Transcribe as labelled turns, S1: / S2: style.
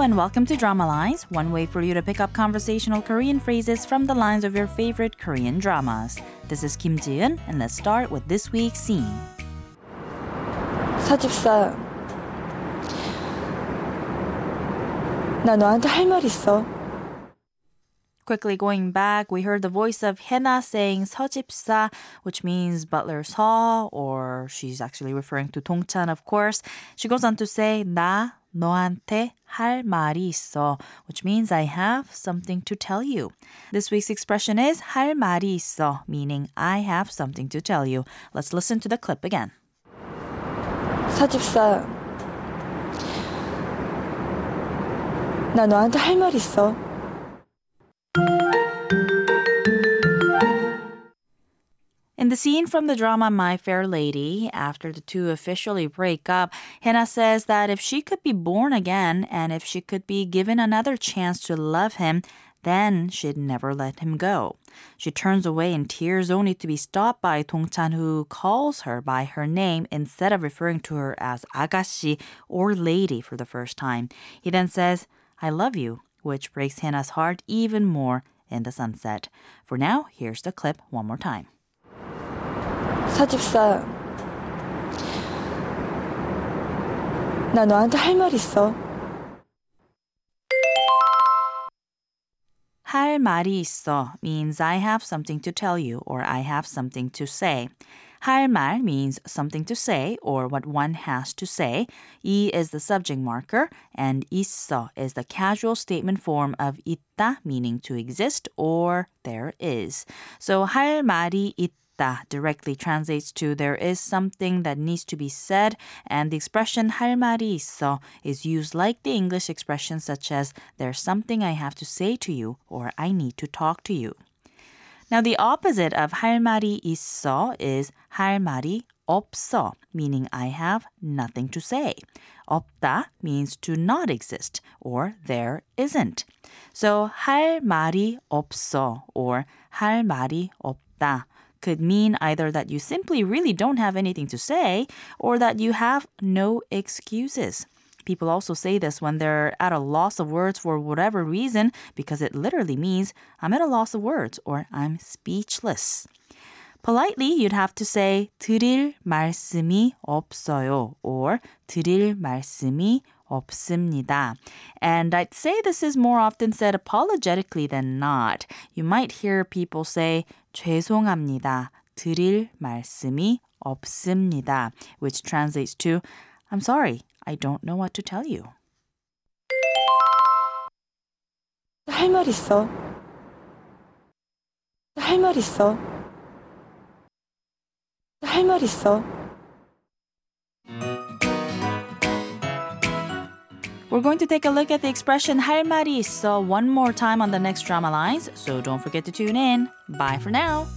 S1: And welcome to Drama Lines, one way for you to pick up conversational Korean phrases from the lines of your favorite Korean dramas. This is Kim Ji-eun, and let's start with this week's scene.
S2: 서집사, 나 너한테 할 말 있어.
S1: Quickly going back, we heard the voice of Hye-na saying 서집사, which means butler's hall, or she's actually referring to Dongchan, of course. She goes on to say 나 너한테 할 말이 있어, which means I have something to tell you. This week's expression is 할 말이 있어, meaning I have something to tell you. Let's listen to the clip again.
S2: 서집사, 나 너한테 할 말 있어.
S1: In the scene from the drama My Fair Lady, after the two officially break up, Hye-na says that if she could be born again and if she could be given another chance to love him, then she'd never let him go. She turns away in tears only to be stopped by Dong Chan who calls her by her name instead of referring to her as agashi or lady for the first time. He then says, "I love you," which breaks Hye-na's heart even more in the sunset. For now, here's the clip one more time.
S2: 서집사 나 너한테 할 말 있어.
S1: 할 말이 있어 means I have something to tell you or I have something to say. 할 말 means something to say or what one has to say. 이 is the subject marker and 있어 is the casual statement form of 있다 meaning to exist or there is. So 할 말이 있다 directly translates to there is something that needs to be said, and the expression 할 말이 있어 is used like the English expressions such as there's something I have to say to you or I need to talk to you. Now the opposite of 할 말이 있어 is 할 말이 없어, meaning I have nothing to say. 없다 means to not exist or there isn't. So 할 말이 없어 or 할 말이 없다 could mean either that you simply really don't have anything to say or that you have no excuses. People also say this when they're at a loss of words for whatever reason because it literally means I'm at a loss of words or I'm speechless. Politely, you'd have to say 드릴 말씀이 없어요 or 드릴 말씀이 없습니다. And I'd say this is more often said apologetically than not. You might hear people say 죄송합니다. 드릴 말씀이 없습니다, which translates to I'm sorry, I don't know what to tell you.
S2: 할 말 있어. 할 말 있어. 할 말 있어.
S1: We're going to take a look at the expression 할 말이 있어 one more time on the next drama lines, so don't forget to tune in. Bye for now.